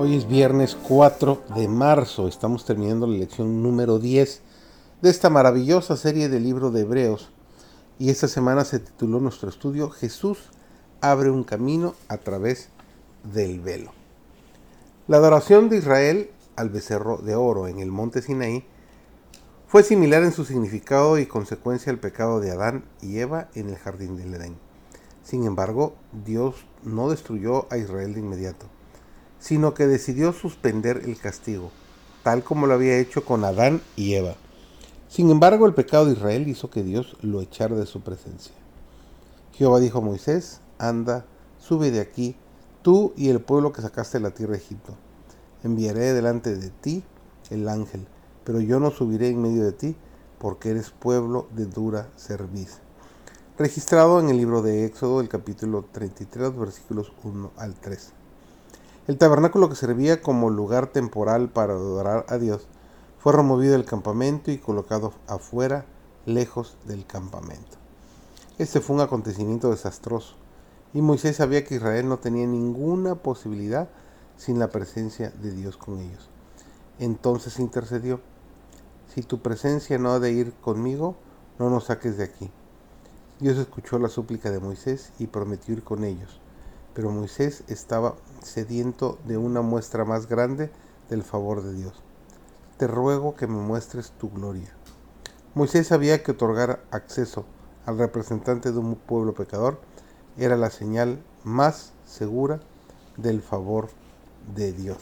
Hoy es viernes 4 de marzo, estamos terminando la lección número 10 de esta maravillosa serie del libro de Hebreos y esta semana se tituló nuestro estudio Jesús abre un camino a través del velo. La adoración de Israel al becerro de oro en el monte Sinaí fue similar en su significado y consecuencia al pecado de Adán y Eva en el jardín del Edén. Sin embargo, Dios no destruyó a Israel de inmediato sino que decidió suspender el castigo, tal como lo había hecho con Adán y Eva. Sin embargo, el pecado de Israel hizo que Dios lo echara de su presencia. Jehová dijo a Moisés, anda, sube de aquí, tú y el pueblo que sacaste de la tierra de Egipto. Enviaré delante de ti el ángel, pero yo no subiré en medio de ti, porque eres pueblo de dura cerviz. Registrado en el libro de Éxodo, el capítulo 33, versículos 1 al 3. El tabernáculo que servía como lugar temporal para adorar a Dios fue removido del campamento y colocado afuera, lejos del campamento. Este fue un acontecimiento desastroso, y Moisés sabía que Israel no tenía ninguna posibilidad sin la presencia de Dios con ellos. Entonces intercedió, si tu presencia no ha de ir conmigo, no nos saques de aquí. Dios escuchó la súplica de Moisés y prometió ir con ellos pero Moisés estaba sediento de una muestra más grande del favor de Dios. Te ruego que me muestres tu gloria. Moisés sabía que otorgar acceso al representante de un pueblo pecador era la señal más segura del favor de Dios.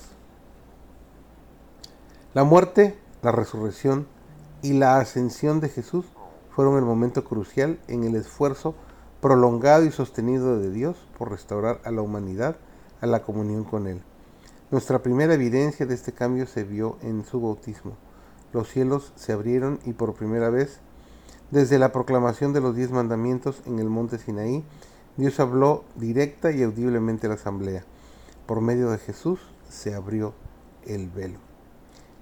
La muerte, la resurrección y la ascensión de Jesús fueron el momento crucial en el esfuerzo prolongado y sostenido de Dios por restaurar a la humanidad a la comunión con Él. Nuestra primera evidencia de este cambio se vio en su bautismo. Los cielos se abrieron y por primera vez, desde la proclamación de los diez mandamientos en el monte Sinaí, Dios habló directa y audiblemente a la asamblea. Por medio de Jesús se abrió el velo.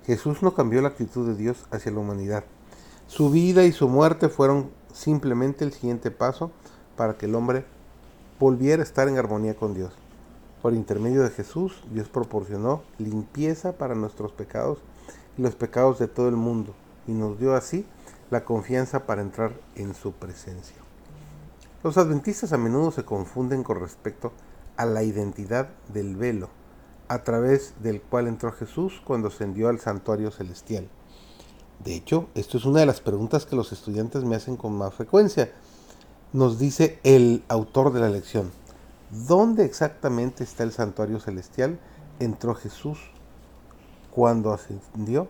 Jesús no cambió la actitud de Dios hacia la humanidad. Su vida y su muerte fueron simplemente el siguiente paso para que el hombre volviera a estar en armonía con Dios. Por intermedio de Jesús, Dios proporcionó limpieza para nuestros pecados y los pecados de todo el mundo, y nos dio así la confianza para entrar en su presencia. Los adventistas a menudo se confunden con respecto a la identidad del velo, a través del cual entró Jesús cuando ascendió al santuario celestial. De hecho, esto es una de las preguntas que los estudiantes me hacen con más frecuencia nos dice el autor de la lección. ¿Dónde exactamente está el santuario celestial? Entró Jesús cuando ascendió.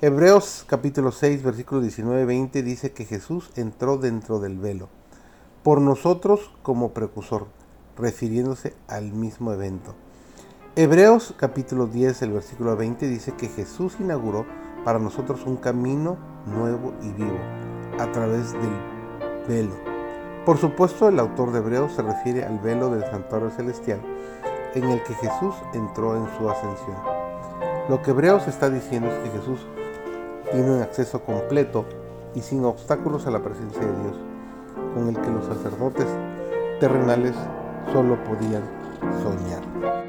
Hebreos capítulo 6 versículo 19-20 dice que Jesús entró dentro del velo, por nosotros como precursor, refiriéndose al mismo evento. Hebreos capítulo 10 el versículo 20 dice que Jesús inauguró para nosotros un camino nuevo y vivo a través del velo. Por supuesto, el autor de Hebreos se refiere al velo del santuario celestial en el que Jesús entró en su ascensión. Lo que Hebreos está diciendo es que Jesús tiene un acceso completo y sin obstáculos a la presencia de Dios, con el que los sacerdotes terrenales solo podían soñar.